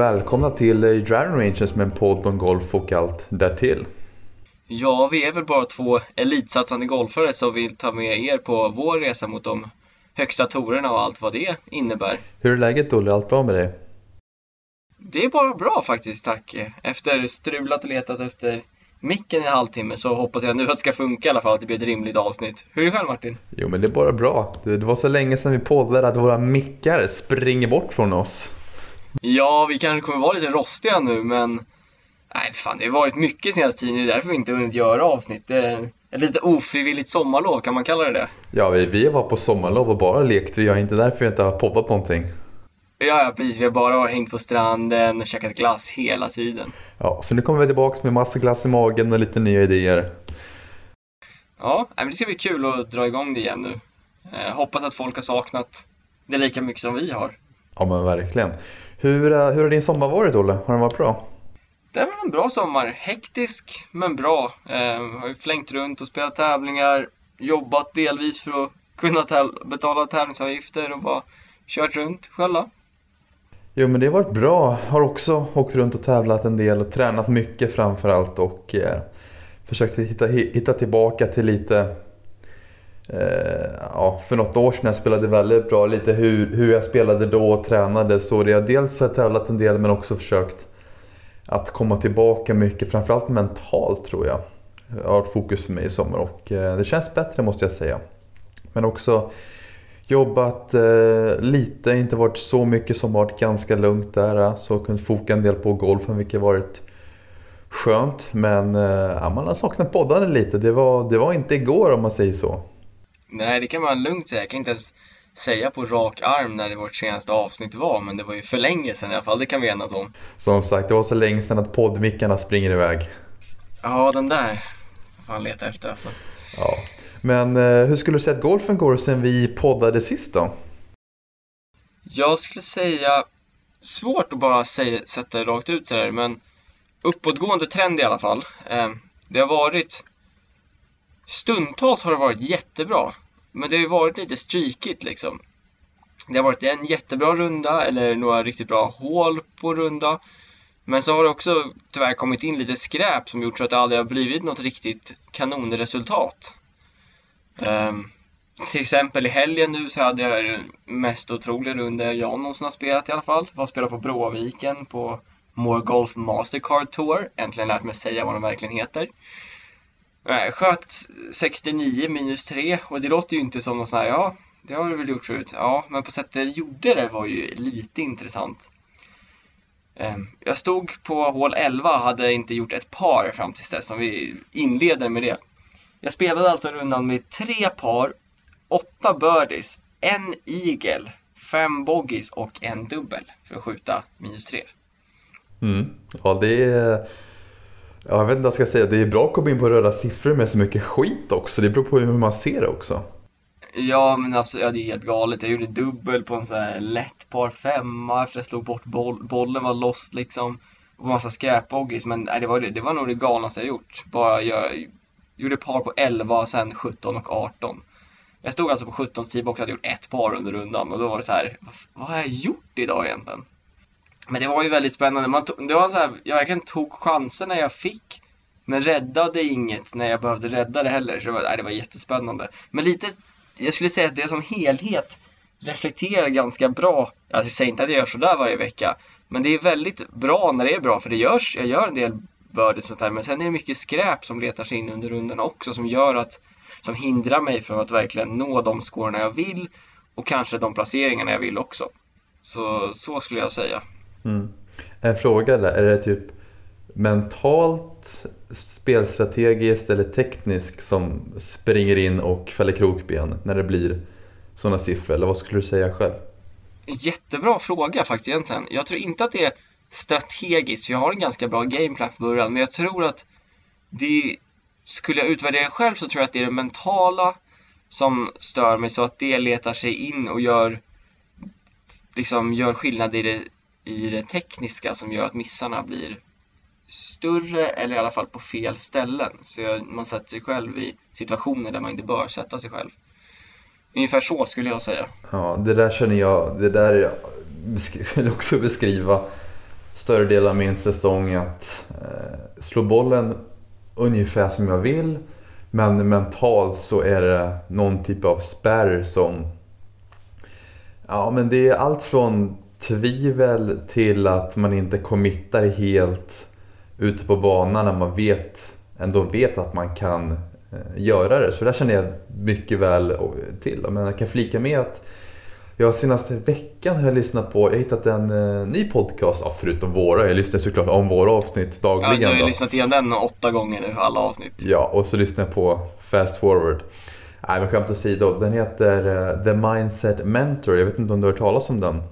välkomna till Driving Ranges med en podd om golf och allt därtill. Ja, vi är väl bara två elitsatsande golfare som vill ta med er på vår resa mot de högsta torerna och allt vad det innebär. Hur är läget Olle? Allt bra med dig? Det är bara bra faktiskt, tack. Efter strulat och letat efter micken i en halvtimme så hoppas jag nu att det ska funka i alla fall, att det blir ett rimligt avsnitt. Hur är det själv Martin? Jo men det är bara bra. Det, var så länge sedan vi poddade att våra mickar springer bort från oss. Ja, vi kanske kommer vara lite rostiga nu men Nej, fan det har varit mycket senaste tiden, det är därför vi inte hunnit göra avsnitt. Det är ett lite ofrivilligt sommarlov, kan man kalla det det? Ja, vi, vi var på sommarlov och bara lekt. Vi har inte därför vi inte har poddat någonting. Ja, ja, precis. Vi har bara hängt på stranden och käkat glass hela tiden. Ja, så nu kommer vi tillbaka med massa glass i magen och lite nya idéer. Ja, men det ska bli kul att dra igång det igen nu. Eh, hoppas att folk har saknat det lika mycket som vi har. Ja, men verkligen. Hur, eh, hur har din sommar varit, Olle? Har den varit bra? Det har varit en bra sommar. Hektisk, men bra. Eh, har ju flängt runt och spelat tävlingar, jobbat delvis för att kunna täv betala tävlingsavgifter och bara kört runt själva. Jo men det har varit bra. Har också åkt runt och tävlat en del och tränat mycket framförallt och eh, försökt hitta, hitta tillbaka till lite Eh, ja, för något år sedan jag spelade väldigt bra lite hur, hur jag spelade då och tränade så det har dels har tävlat en del men också försökt att komma tillbaka mycket, framförallt mentalt tror jag. Det har varit fokus för mig i sommar och eh, det känns bättre måste jag säga. Men också jobbat eh, lite, inte varit så mycket som varit ganska lugnt där. Eh, så kunnat foka en del på golfen vilket varit skönt. Men eh, man har saknat poddande lite. Det var, det var inte igår om man säger så. Nej, det kan man lugnt säga. Jag kan inte ens säga på rak arm när det vårt senaste avsnitt var, men det var ju för länge sedan i alla fall, det kan vi enas om. Som sagt, det var så länge sedan att poddmickarna springer iväg. Ja, den där får han leta efter alltså. Ja. Men eh, hur skulle du säga att golfen går sen vi poddade sist då? Jag skulle säga, svårt att bara säga, sätta det rakt ut sådär, men uppåtgående trend i alla fall. Eh, det har varit, stundtals har det varit jättebra. Men det har ju varit lite streakigt liksom. Det har varit en jättebra runda eller några riktigt bra hål på runda. Men så har det också tyvärr kommit in lite skräp som gjort så att det aldrig har blivit något riktigt kanonresultat. Um, till exempel i helgen nu så hade jag den mest otroliga runda jag någonsin har spelat i alla fall. Jag spelade på Bråviken på More Golf Mastercard Tour. Äntligen lärt mig säga vad de verkligen heter. Sköt 69 minus 3 och det låter ju inte som någon sån här, ja, det har du väl gjort förut. Ja, men på sättet jag gjorde det var ju lite intressant. Ehm, jag stod på hål 11 och hade inte gjort ett par fram tills dess, om vi inleder med det. Jag spelade alltså rundan med tre par, åtta birdies, en eagle, fem bogeys och en dubbel för att skjuta minus 3. Mm. Ja, det är Ja, jag vet inte vad jag ska säga. Det är bra att komma in på röda siffror med så mycket skit också. Det beror på hur man ser det också. Ja, men absolut. Ja, det är helt galet. Jag gjorde dubbel på en sån här lätt par femma efter att jag slog bort boll. Bollen var lost liksom. Och massa skräpboggies. Men nej, det, var, det var nog det galnaste jag gjort. Bara jag gjorde par på 11, sen 17 och 18. Jag stod alltså på 17 tee och hade gjort ett par under rundan och då var det så här, vad, vad har jag gjort idag egentligen? Men det var ju väldigt spännande. Man tog, det var så här, jag verkligen tog chanserna jag fick. Men räddade inget när jag behövde rädda det heller. Så det var, nej, det var jättespännande. Men lite, jag skulle säga att det som helhet reflekterar ganska bra. Alltså, jag säger inte att jag gör sådär varje vecka. Men det är väldigt bra när det är bra. För det görs, jag gör en del bördigt sånt sådär Men sen är det mycket skräp som letar sig in under rundorna också. Som gör att, som hindrar mig från att verkligen nå de scorerna jag vill. Och kanske de placeringarna jag vill också. Så, så skulle jag säga. Mm. En fråga där, är det typ mentalt, spelstrategiskt eller tekniskt som springer in och fäller krokben när det blir sådana siffror? Eller vad skulle du säga själv? Jättebra fråga faktiskt egentligen. Jag tror inte att det är strategiskt, för jag har en ganska bra gameplan för början, men jag tror att det, skulle jag utvärdera själv så tror jag att det är det mentala som stör mig så att det letar sig in och gör liksom gör skillnad i det i det tekniska som gör att missarna blir större eller i alla fall på fel ställen. Så man sätter sig själv i situationer där man inte bör sätta sig själv. Ungefär så skulle jag säga. Ja, det där känner jag, det där skulle jag också beskriva större delen av min säsong att eh, slå bollen ungefär som jag vill. Men mentalt så är det någon typ av spärr som... Ja, men det är allt från tvivel till att man inte committar helt ute på banan när man vet, ändå vet att man kan eh, göra det. Så där känner jag mycket väl till. Men jag kan flika med att jag senaste veckan har jag lyssnat på, jag har hittat en uh, ny podcast, ja, förutom våra, jag lyssnar såklart om våra avsnitt dagligen. Ja, du har ju lyssnat igen den åtta gånger nu, alla avsnitt. Ja, och så lyssnar jag på Fast Forward. Nej men skämt åsido, den heter uh, The Mindset Mentor, jag vet inte om du har hört talas om den?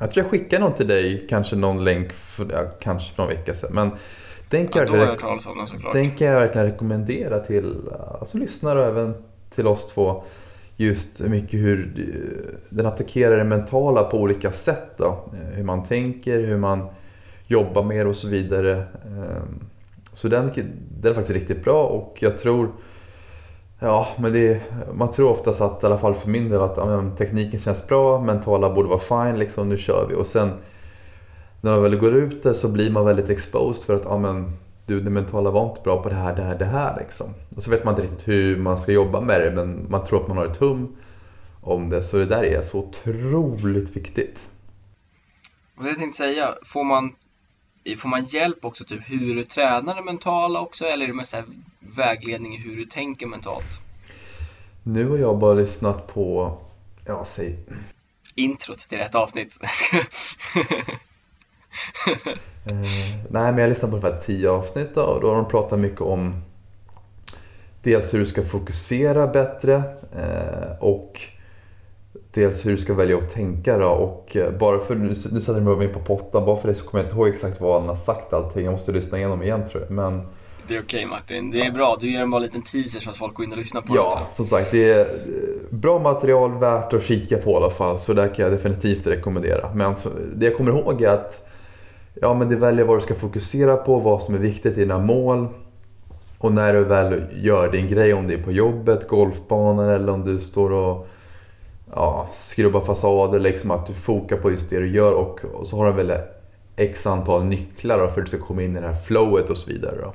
Jag tror jag skickade någon till dig, kanske någon länk, för, ja, kanske för en vecka sedan. Men den kan, ja, jag, den, den kan jag verkligen rekommendera till alltså, lyssnare och även till oss två just mycket hur den attackerar det mentala på olika sätt. Då. Eh, hur man tänker, hur man jobbar med och så vidare. Ehm, så den, den är faktiskt riktigt bra och jag tror Ja, men det, man tror oftast att, i alla fall för min del, att ja, tekniken känns bra, mentala borde vara fine, liksom, nu kör vi. Och sen när man väl går ut där så blir man väldigt exposed för att ja, men, du det mentala var inte bra på det här, det här, det här liksom. Och så vet man inte riktigt hur man ska jobba med det men man tror att man har ett hum om det. Så det där är så otroligt viktigt. Och det jag tänkte säga, får man, får man hjälp också typ hur du tränar det mentala också eller är det mest vägledning i hur du tänker mentalt? Nu har jag bara lyssnat på, ja säg... Introt till rätt avsnitt. eh, nej, men jag lyssnade på ungefär tio avsnitt då, och då har de pratat mycket om dels hur du ska fokusera bättre eh, och dels hur du ska välja att tänka. Då. Och eh, bara för, nu, nu satte jag mig på pottan, bara för det så kommer jag inte ihåg exakt vad han har sagt allting. Jag måste lyssna igenom igen tror jag. Men, det är okej okay, Martin, det är bra. Du ger en bara en liten teaser så att folk går in och lyssnar på ja, det. Ja, som sagt. Det är bra material, värt att kika på i alla fall. Så det kan jag definitivt rekommendera. Men det jag kommer ihåg är att Ja men det väljer vad du ska fokusera på, vad som är viktigt i dina mål. Och när du väl gör din grej, om det är på jobbet, golfbanan eller om du står och ja, skrubbar fasader, liksom att du fokar på just det du gör och, och så har du väl x antal nycklar för att du ska komma in i det här flowet och så vidare. Då.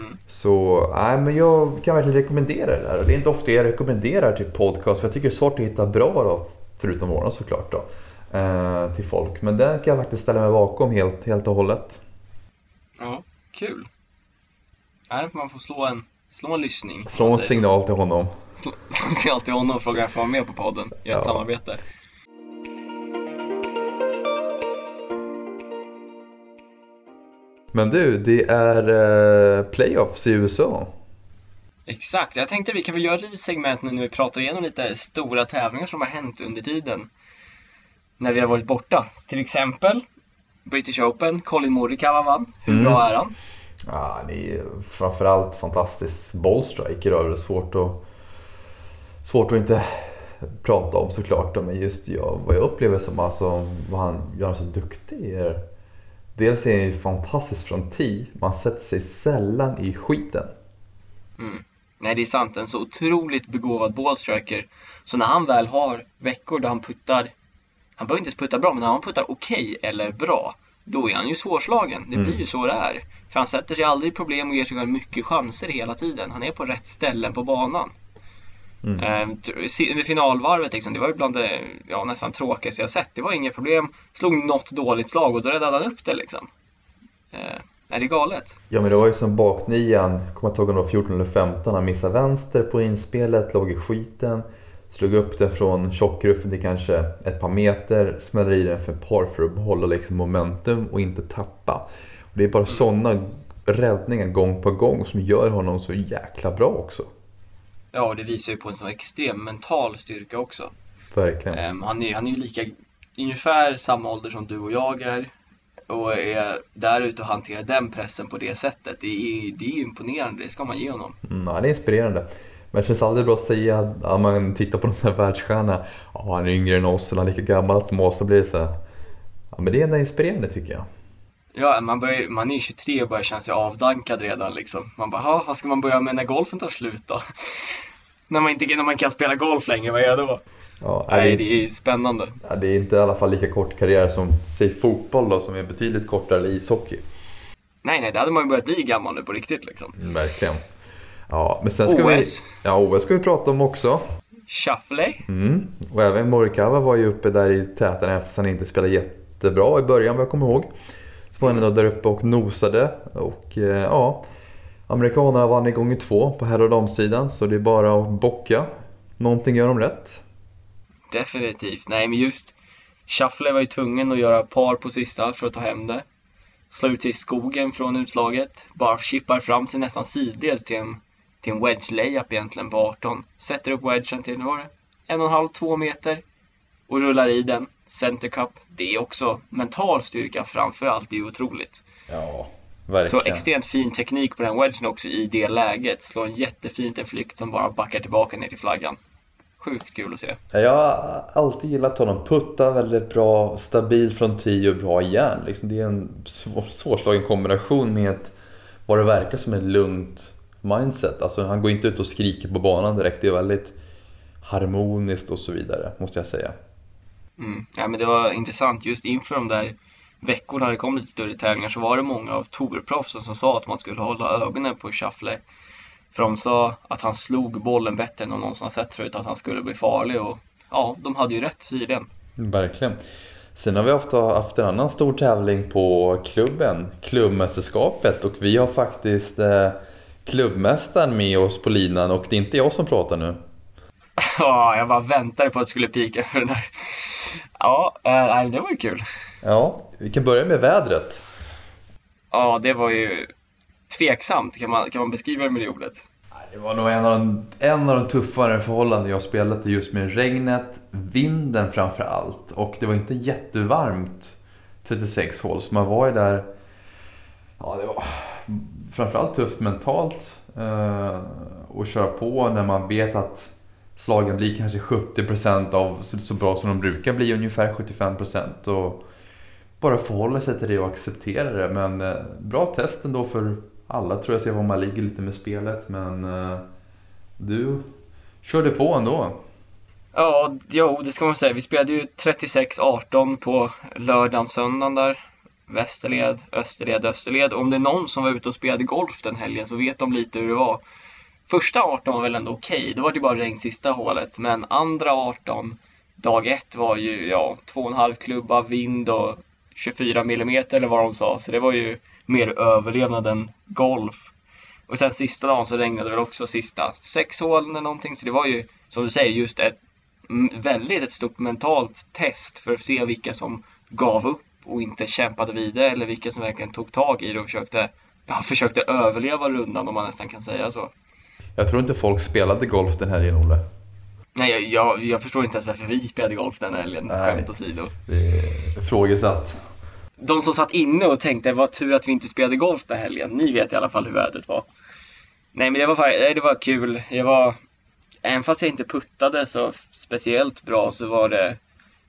Mm. Så nej, men jag kan verkligen rekommendera det där. Det är inte ofta jag rekommenderar till podcast för jag tycker det är svårt att hitta bra då, förutom våran såklart. Då eh, till folk. Men den kan jag faktiskt ställa mig bakom helt, helt och hållet. Ja, kul. Här får man få slå en, slå en lyssning. Slå en signal till honom. Slå en signal till honom och fråga om jag får vara med på podden. Göra ja. ett samarbete. Men du, det är eh, playoffs i USA. Exakt, jag tänkte vi kan väl göra ett segment nu när vi pratar igenom lite stora tävlingar som har hänt under tiden när vi har varit borta. Till exempel British Open, Colin Morikawa vann. Hur mm. bra är han? Ja, han är framförallt fantastisk bollstriker. Det är svårt att, svårt att inte prata om såklart. Men just jag, vad jag upplever som alltså, vad han gör så duktig är Dels är han ju fantastisk från tee. Man sätter sig sällan i skiten. Mm. Nej, det är sant. En så otroligt begåvad bollstriker. Så när han väl har veckor där han puttar han behöver inte ens putta bra, men när han puttar okej okay eller bra, då är han ju svårslagen. Det blir mm. ju så det är. För han sätter sig aldrig i problem och ger sig själv mycket chanser hela tiden. Han är på rätt ställen på banan. Mm. Eh, finalvarvet, liksom, det var ju bland det ja, nästan tråkigaste jag sett. Det var inga problem. Slog något dåligt slag och då räddade han upp det liksom. Eh, är det galet? Ja men det var ju som baknian, kommer inte ihåg om det var 14 eller 15, han missade vänster på inspelet, låg i skiten. Slog upp den från tjockruffen till kanske ett par meter, smäller i den för par för att behålla liksom momentum och inte tappa. Och det är bara sådana räddningar gång på gång som gör honom så jäkla bra också. Ja, och det visar ju på en sån extrem mental styrka också. Verkligen. Um, han, är, han är ju lika, ungefär samma ålder som du och jag är och är där ute och hanterar den pressen på det sättet. Det är, det är imponerande, det ska man ge honom. Mm, ja, det är inspirerande. Men det känns aldrig bra att säga, om man tittar på någon sån här världsstjärna, ja, han är yngre än oss eller han är lika gammal som oss, så blir det så här, ja men det är ändå inspirerande tycker jag. Ja, man, börjar, man är 23 och börjar känna sig avdankad redan liksom. Man bara, vad ska man börja med när golfen tar slut då? när, man inte, när man kan spela golf längre, vad gör jag då? Ja, Nej, det är spännande. Ja, det är inte i alla fall lika kort karriär som, säg fotboll då, som är betydligt kortare, eller ishockey. Nej, nej, det hade man ju börjat bli gammal nu på riktigt liksom. Mm, verkligen. Ja, men sen ska OS. vi... Ja, OS ska vi prata om också. Shuffle. Mm. Och även Morikawa var ju uppe där i täten även fast han inte spelade jättebra i början vad jag kommer ihåg. Så var han ändå där uppe och nosade och eh, ja, amerikanerna vann i gånger två på herr och damsidan så det är bara att bocka. Någonting gör de rätt. Definitivt. Nej, men just Shuffle var ju tvungen att göra par på sista för att ta hem det. Slå ut sig i skogen från utslaget. Bara chippar fram sig nästan sidleds till en, till en wedge layup egentligen på 18. Sätter upp wedgen till, var det? En och en halv, två meter. Och rullar i den. Center cup. Det är också mental styrka framför allt. Det är otroligt. Ja, Så verkligen. extremt fin teknik på den wedgen också i det läget. Slår en jättefint en flykt som bara backar tillbaka ner till flaggan. Sjukt kul att se. Jag har alltid gillat honom. Putta väldigt bra, stabil från tio och bra järn. Liksom det är en svår, svårslagen kombination med ett, vad det verkar som ett lugnt mindset. Alltså han går inte ut och skriker på banan direkt. Det är väldigt harmoniskt och så vidare, måste jag säga. Mm. Ja, men det var intressant. Just inför de där veckorna när det kom lite större tävlingar så var det många av tourproffsen som sa att man skulle hålla ögonen på Shuffle. För de sa att han slog bollen bättre än de någonsin har sett förut, att han skulle bli farlig och ja, de hade ju rätt tydligen. Verkligen. Sen har vi haft, haft en annan stor tävling på klubben, klubbmästerskapet. Och vi har faktiskt eh, klubbmästaren med oss på linan och det är inte jag som pratar nu. Ja, jag bara väntade på att det skulle pika för den här. Ja, eh, nej, det var ju kul. Ja, vi kan börja med vädret. Ja, det var ju tveksamt. Kan man, kan man beskriva det med det ordet? Det var nog en av de, en av de tuffare förhållanden jag spelat i just med regnet, vinden framför allt. Och det var inte jättevarmt 36 hål, så man var ju där... Ja, det var framförallt tufft mentalt. Eh, och köra på när man vet att slagen blir kanske 70% av så, så bra som de brukar bli, ungefär 75%. Och bara förhålla sig till det och acceptera det. Men eh, bra test ändå för alla tror jag, se var man ligger lite med spelet. Men eh, du körde på ändå. Ja, jo, det ska man säga. Vi spelade ju 36-18 på lördagen, söndagen där. Västerled, Österled, Österled. Om det är någon som var ute och spelade golf den helgen så vet de lite hur det var. Första 18 var väl ändå okej. Då var det bara regn sista hålet. Men andra 18, dag 1, var ju ja, 2,5 klubba, vind och 24 millimeter eller vad de sa. Så det var ju mer överlevnad än golf. Och sen sista dagen så regnade det väl också sista sex hål eller någonting. Så det var ju, som du säger, just ett mm, väldigt ett stort mentalt test för att se vilka som gav upp och inte kämpade vidare eller vilka som verkligen tog tag i det och försökte, ja, försökte överleva rundan om man nästan kan säga så. Jag tror inte folk spelade golf den helgen, Olle. Nej, jag, jag, jag förstår inte ens varför vi spelade golf den helgen, Nej. skämt åsido. Ifrågasatt. De som satt inne och tänkte, vad tur att vi inte spelade golf den helgen. Ni vet i alla fall hur vädret var. Nej, men det var, det var kul. Jag var, även fast jag inte puttade så speciellt bra så var det,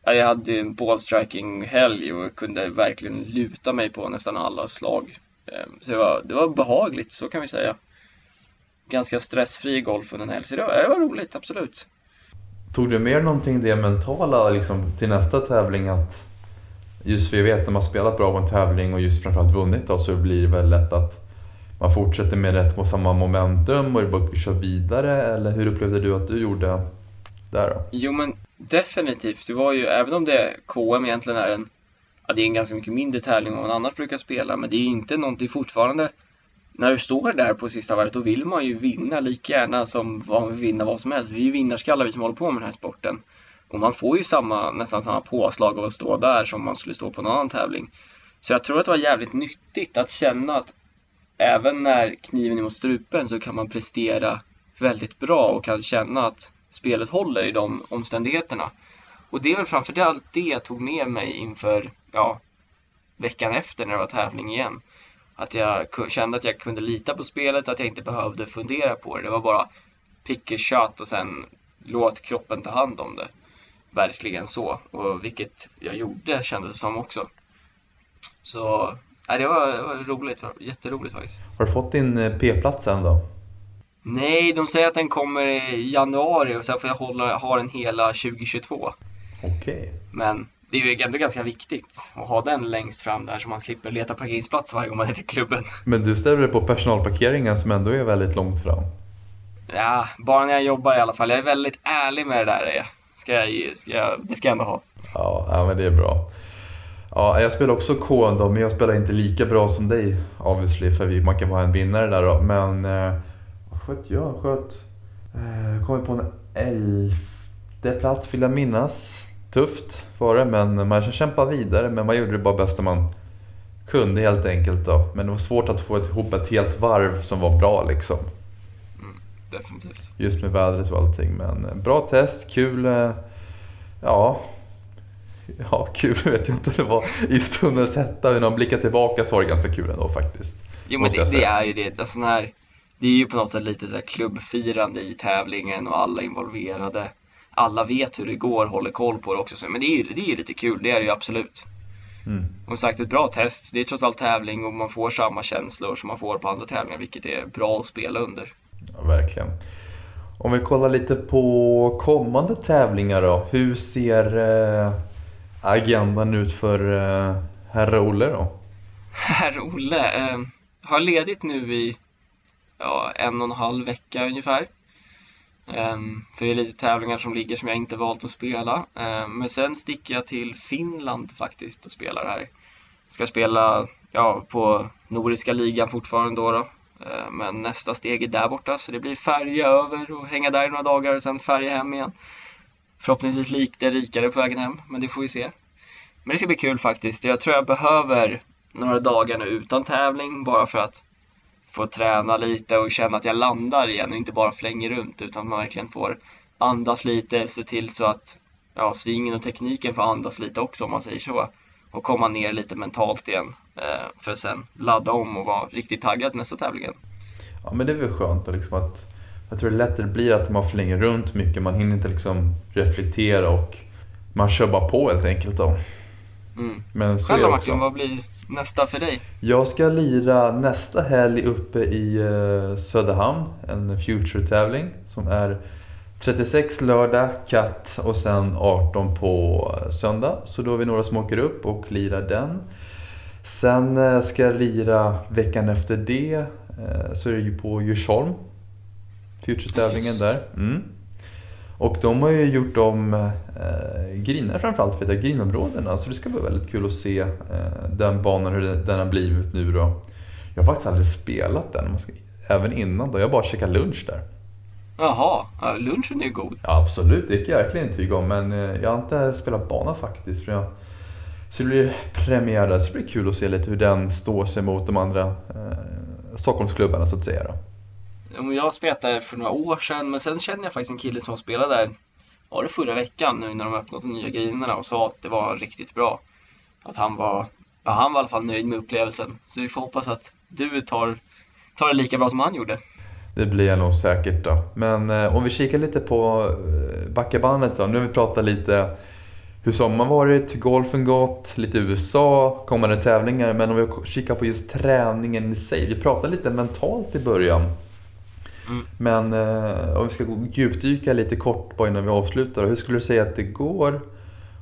jag hade ju en ballstriking-helg och kunde verkligen luta mig på nästan alla slag. Ehm, Så det var, det var behagligt, så kan vi säga. Ganska stressfri golf under en helg, så det var, det var roligt, absolut. Tog du med någonting det mentala liksom, till nästa tävling? att Just för jag vet när man spelat bra på en tävling och just framförallt vunnit då, så blir det väl lätt att man fortsätter med rätt på samma momentum och bara kör vidare. Eller hur upplevde du att du gjorde där då? Jo men definitivt. Det var ju, även om det KM egentligen är en, ja, det är en ganska mycket mindre tävling än vad man annars brukar spela, men det är inte någonting fortfarande, när du står där på sista varvet, då vill man ju vinna lika gärna som vad man vill vinna vad som helst. Vi är ju vinnarskallar vi som håller på med den här sporten. Och man får ju samma, nästan samma påslag av att stå där som man skulle stå på en annan tävling. Så jag tror att det var jävligt nyttigt att känna att även när kniven är mot strupen så kan man prestera väldigt bra och kan känna att spelet håller i de omständigheterna. Och det är väl framförallt det jag tog med mig inför, ja, veckan efter när det var tävling igen. Att jag kände att jag kunde lita på spelet, att jag inte behövde fundera på det. Det var bara pick a shot och sen låt kroppen ta hand om det. Verkligen så. Och vilket jag gjorde kändes det som också. Så, nej, det var, det var roligt. Jätteroligt faktiskt. Har du fått din eh, P-plats än då? Nej, de säger att den kommer i januari och sen får jag hålla, ha den hela 2022. Okej. Men det är ju ändå ganska viktigt att ha den längst fram där så man slipper leta parkeringsplats varje gång man är till klubben. Men du ställer dig på personalparkeringen som ändå är väldigt långt fram. Ja, bara när jag jobbar i alla fall. Jag är väldigt ärlig med det där. Ska jag, ska jag, det ska jag ändå ha. Ja, ja men det är bra. Ja, jag spelar också K då, men jag spelar inte lika bra som dig obviously, för man kan vara en vinnare där då. Men eh, sköt jag? Sköt... Eh, kom på en elfte plats vill jag minnas. Tufft var det, men man kämpade vidare. Men man gjorde det bara bästa man kunde helt enkelt då. Men det var svårt att få ihop ett helt varv som var bra liksom. Definitivt. Just med vädret och allting. Men eh, bra test, kul. eh, Ja, ja kul vet jag inte. Det var i stundens hetta. När man blickar tillbaka så var det ganska kul ändå faktiskt. Jo men det, det är ju det. Alltså, sån här, det är ju på något sätt lite så klubbfirande i tävlingen och alla involverade. Alla vet hur det går, håller koll på det också. Så- Men det är ju det är ju lite kul, det är det ju absolut. Mm. Och sagt, ett bra test. Det är trots allt tävling och man får samma känslor som man får på andra tävlingar, vilket är bra att spela under. Ja, verkligen. Om vi kollar lite på kommande tävlingar då. Hur ser eh, agendan ut för eh, herr Olle då? Herr Olle, eh, har ledigt nu i ja, en och en halv vecka ungefär. Ehm, för det är lite tävlingar som ligger som jag inte valt att spela. Ehm, men sen sticker jag till Finland faktiskt och spelar här. Ska spela ja, på Nordiska ligan fortfarande då. då. Ehm, men nästa steg är där borta så det blir färja över och hänga där i några dagar och sen färja hem igen. Förhoppningsvis lite rikare på vägen hem, men det får vi se. Men det ska bli kul faktiskt. Jag tror jag behöver några dagar nu utan tävling bara för att få träna lite och känna att jag landar igen och inte bara flänger runt utan att man verkligen får andas lite, se till så att ja, svingen och tekniken får andas lite också om man säger så och komma ner lite mentalt igen eh, för att sen ladda om och vara riktigt taggad nästa tävlingen. Ja men det är väl skönt och liksom att jag tror det lättare blir att man flänger runt mycket. Man hinner inte liksom reflektera och man kör bara på helt enkelt då. Mm. Men så är Själv det då också. Martin, vad blir nästa för dig? Jag ska lira nästa helg uppe i eh, Söderhamn, en Future-tävling som är 36 lördag, katt och sen 18 på eh, söndag. Så då är vi några som åker upp och lirar den. Sen eh, ska jag lira veckan efter det, så är det ju på Djursholm. Future-tävlingen där. Mm. Och de har ju gjort om eh, grinar framförallt för är grinområdena. Så det ska bli väldigt kul att se eh, den banan, hur den har blivit nu då. Jag har faktiskt aldrig spelat den, även innan då. Jag bara käkat lunch där. Jaha, ja, lunchen är ju god. Ja, absolut, det kan jag verkligen intyga om. Men eh, jag har inte spelat bana faktiskt. För jag, så det blir premiär där, så det blir kul att se lite hur den står sig mot de andra eh, Stockholmsklubbarna så att säga. Då. Jag har spelat där för några år sedan, men sen känner jag faktiskt en kille som spelade där, var det förra veckan nu när de öppnat de nya grinerna och sa att det var riktigt bra. Att han var, ja, han var i alla fall nöjd med upplevelsen. Så vi får hoppas att du tar, tar det lika bra som han gjorde. Det blir jag nog säkert då. Men eh, om vi kikar lite på eh, backabandet då. Nu har vi pratat lite hur sommaren varit, hur golfen gått, lite USA, kommande tävlingar. Men om vi kikar på just träningen i sig. Vi pratade lite mentalt i början. Mm. Men eh, om vi ska djupdyka lite kort bara innan vi avslutar. Hur skulle du säga att det går?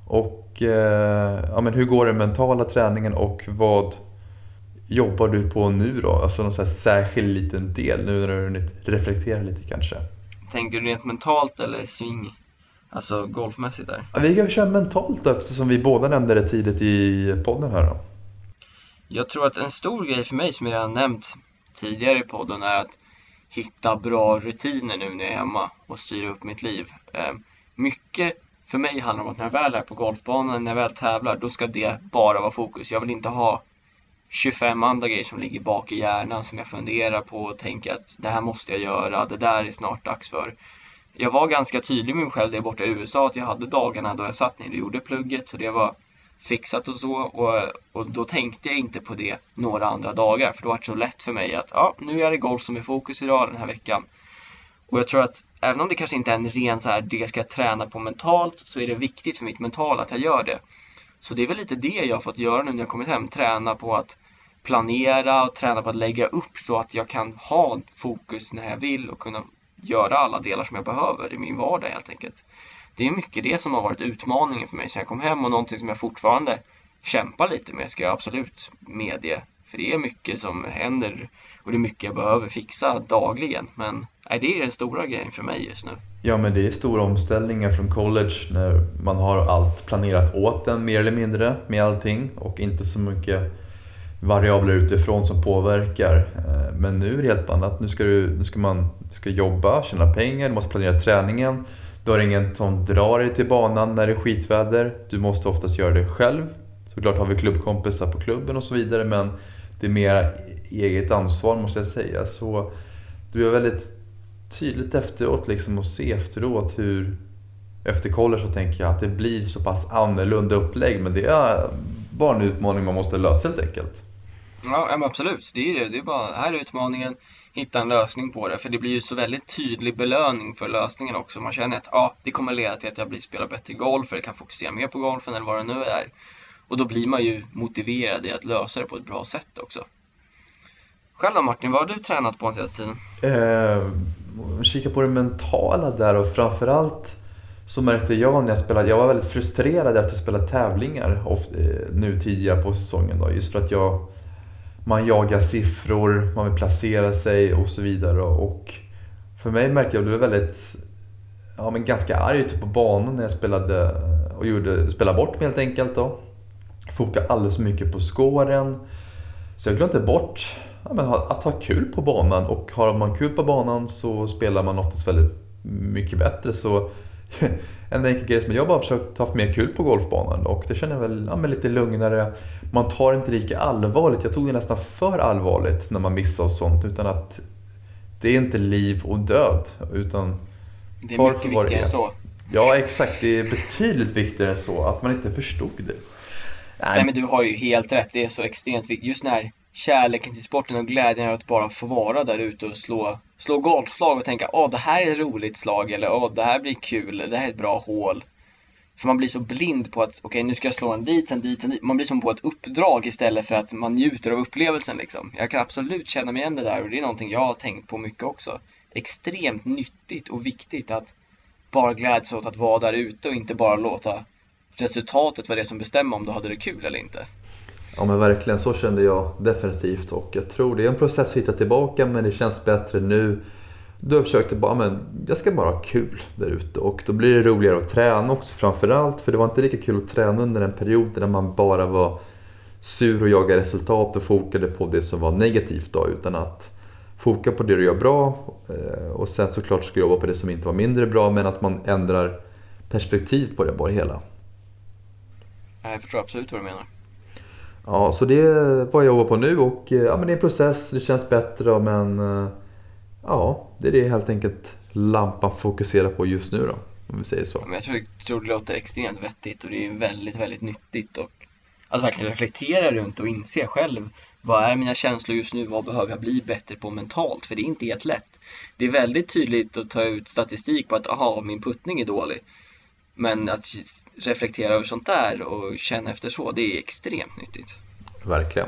Och eh, ja, men hur går den mentala träningen och vad jobbar du på nu då? Alltså någon särskild liten del nu när du har hunnit reflektera lite kanske. Tänker du rent mentalt eller swing? Alltså golfmässigt där? Ja, Vi kan köra mentalt då eftersom vi båda nämnde det tidigt i podden här då. Jag tror att en stor grej för mig som jag redan nämnt tidigare i podden är att hitta bra rutiner nu när jag är hemma och styra upp mitt liv. Ehm, mycket för mig handlar om att när jag väl är på golfbanan, när jag väl tävlar, då ska det bara vara fokus. Jag vill inte ha 25 andra grejer som ligger bak i hjärnan som jag funderar på och tänker att det här måste jag göra, det där är snart dags för. Jag var ganska tydlig med mig själv där borta i USA att jag hade dagarna då jag satt ner och gjorde plugget så det var fixat och så och, och då tänkte jag inte på det några andra dagar för då var det så lätt för mig att ja, nu är det golf som är fokus idag den här veckan. Och jag tror att även om det kanske inte är en ren så här, det ska jag träna på mentalt så är det viktigt för mitt mentala att jag gör det. Så det är väl lite det jag har fått göra nu när jag kommit hem, träna på att planera och träna på att lägga upp så att jag kan ha fokus när jag vill och kunna göra alla delar som jag behöver i min vardag helt enkelt. Det är mycket det som har varit utmaningen för mig sen jag kom hem och någonting som jag fortfarande kämpar lite med ska jag absolut medge. För det är mycket som händer och det är mycket jag behöver fixa dagligen. Men nej, det är den stora grejen för mig just nu. Ja, men det är stora omställningar från college när man har allt planerat åt en mer eller mindre med allting och inte så mycket variabler utifrån som påverkar. Eh, men nu är det helt annat. Nu ska, du, nu ska man ska jobba, tjäna pengar, du måste planera träningen. Du har ingen som drar dig till banan när det är skitväder. Du måste oftast göra det själv. Såklart har vi klubbkompisar på klubben och så vidare men det är mer eget ansvar måste jag säga. Så det blir väldigt tydligt efteråt liksom att se efteråt hur efter college så tänker jag att det blir så pass annorlunda upplägg men det är bara en utmaning man måste lösa helt enkelt. Ja, absolut. Det är det. Det är bara, här är utmaningen, hitta en lösning på det. För det blir ju så väldigt tydlig belöning för lösningen också. Man känner att ja, det kommer leda till att jag blir, spelar bättre golf, eller kan fokusera mer på golfen eller vad det nu är. Och då blir man ju motiverad i att lösa det på ett bra sätt också. Själv då Martin, vad har du tränat på den senaste tiden? Eh, kika på det mentala där och framförallt så märkte jag när jag spelade, jag var väldigt frustrerad efter att spela tävlingar ofta, eh, nu tidigare på säsongen då, just för att jag man jagar siffror, man vill placera sig och så vidare. Och för mig märkte jag att jag blev väldigt, ja men ganska arg ute på banan när jag spelade och gjorde, spelade bort mig helt enkelt då. Fokade alldeles för mycket på skåren. Så jag glömde bort ja, men att ha kul på banan och har man kul på banan så spelar man oftast väldigt mycket bättre. Så en enkel grej som jag bara försökt ha mer kul på golfbanan och det känner jag väl ja, lite lugnare. Man tar inte lika allvarligt. Jag tog det nästan för allvarligt när man missade och sånt utan att det är inte liv och död utan det är mycket viktigare än så. Ja exakt, det är betydligt viktigare än så att man inte förstod det. Nej. Nej men du har ju helt rätt, det är så extremt viktigt. Just när kärleken till sporten och glädjen att bara få vara där ute och slå, slå golfslag och tänka åh det här är ett roligt slag eller åh det här blir kul, det här är ett bra hål. För man blir så blind på att okej okay, nu ska jag slå en dit, en dit, en dit. Man blir som på ett uppdrag istället för att man njuter av upplevelsen liksom. Jag kan absolut känna mig igen det där och det är någonting jag har tänkt på mycket också. Extremt nyttigt och viktigt att bara glädjas åt att vara där ute och inte bara låta resultatet vara det som bestämmer om du hade det kul eller inte. Ja men verkligen, så kände jag definitivt och jag tror det är en process att hitta tillbaka men det känns bättre nu. Du har försökt bara, men jag ska bara ha kul där ute och då blir det roligare att träna också framförallt för det var inte lika kul att träna under en period där man bara var sur och jagade resultat och fokade på det som var negativt då utan att foka på det du gör bra eh, och sen såklart ska jobba på det som inte var mindre bra men att man ändrar perspektiv på det bara hela. Jag förstår absolut vad du menar. Ja, så det är vad jag jobbar på nu och eh, ja, men det är en process, det känns bättre men eh, ja, det är det helt enkelt lampan fokuserar på just nu då. Om vi säger så. Men jag tror, tror det låter extremt vettigt och det är väldigt, väldigt nyttigt och att verkligen reflektera runt och inse själv vad är mina känslor just nu? Vad behöver jag bli bättre på mentalt? För det är inte helt lätt. Det är väldigt tydligt att ta ut statistik på att aha, min puttning är dålig. Men att reflektera över sånt där och känna efter så, det är extremt nyttigt. Verkligen.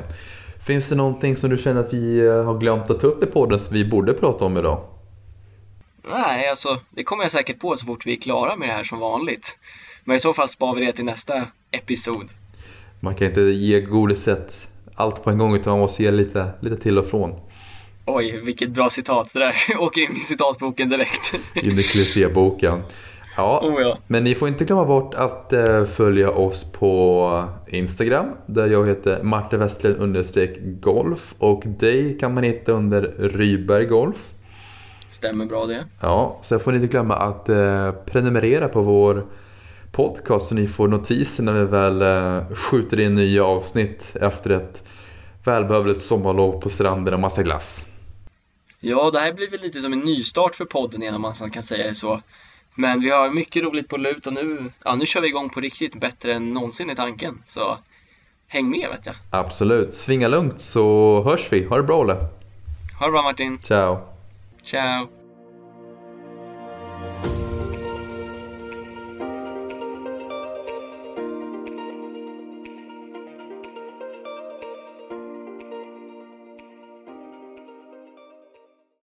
Finns det någonting som du känner att vi eh, har glömt att ta upp i podden som vi borde prata om idag? Nej, alltså det kommer jag säkert på så fort vi är klara med det här som vanligt. Men i så fall sparar vi det till nästa episod. Man kan inte ge godiset allt på en gång utan man måste ge lite, lite till och från. Oj, vilket bra citat det där. Åker in i citatboken direkt. In i klichéboken. Ja, oh ja, men ni får inte glömma bort att eh, följa oss på Instagram där jag heter Martin Westlund understreck golf och dig kan man hitta under Ryberg Golf. Stämmer bra det. Ja, sen får ni inte glömma att eh, prenumerera på vår podcast så ni får notiser när vi väl eh, skjuter in nya avsnitt efter ett välbehövligt sommarlov på stranden och massa glass. Ja, det här blir väl lite som en nystart för podden igen om man kan säga så. Men vi har mycket roligt på lut och nu, ja, nu kör vi igång på riktigt bättre än någonsin i tanken. Så häng med vet jag. Absolut. Svinga lugnt så hörs vi. Ha det bra Olle. Ha det bra Martin. Ciao. Ciao.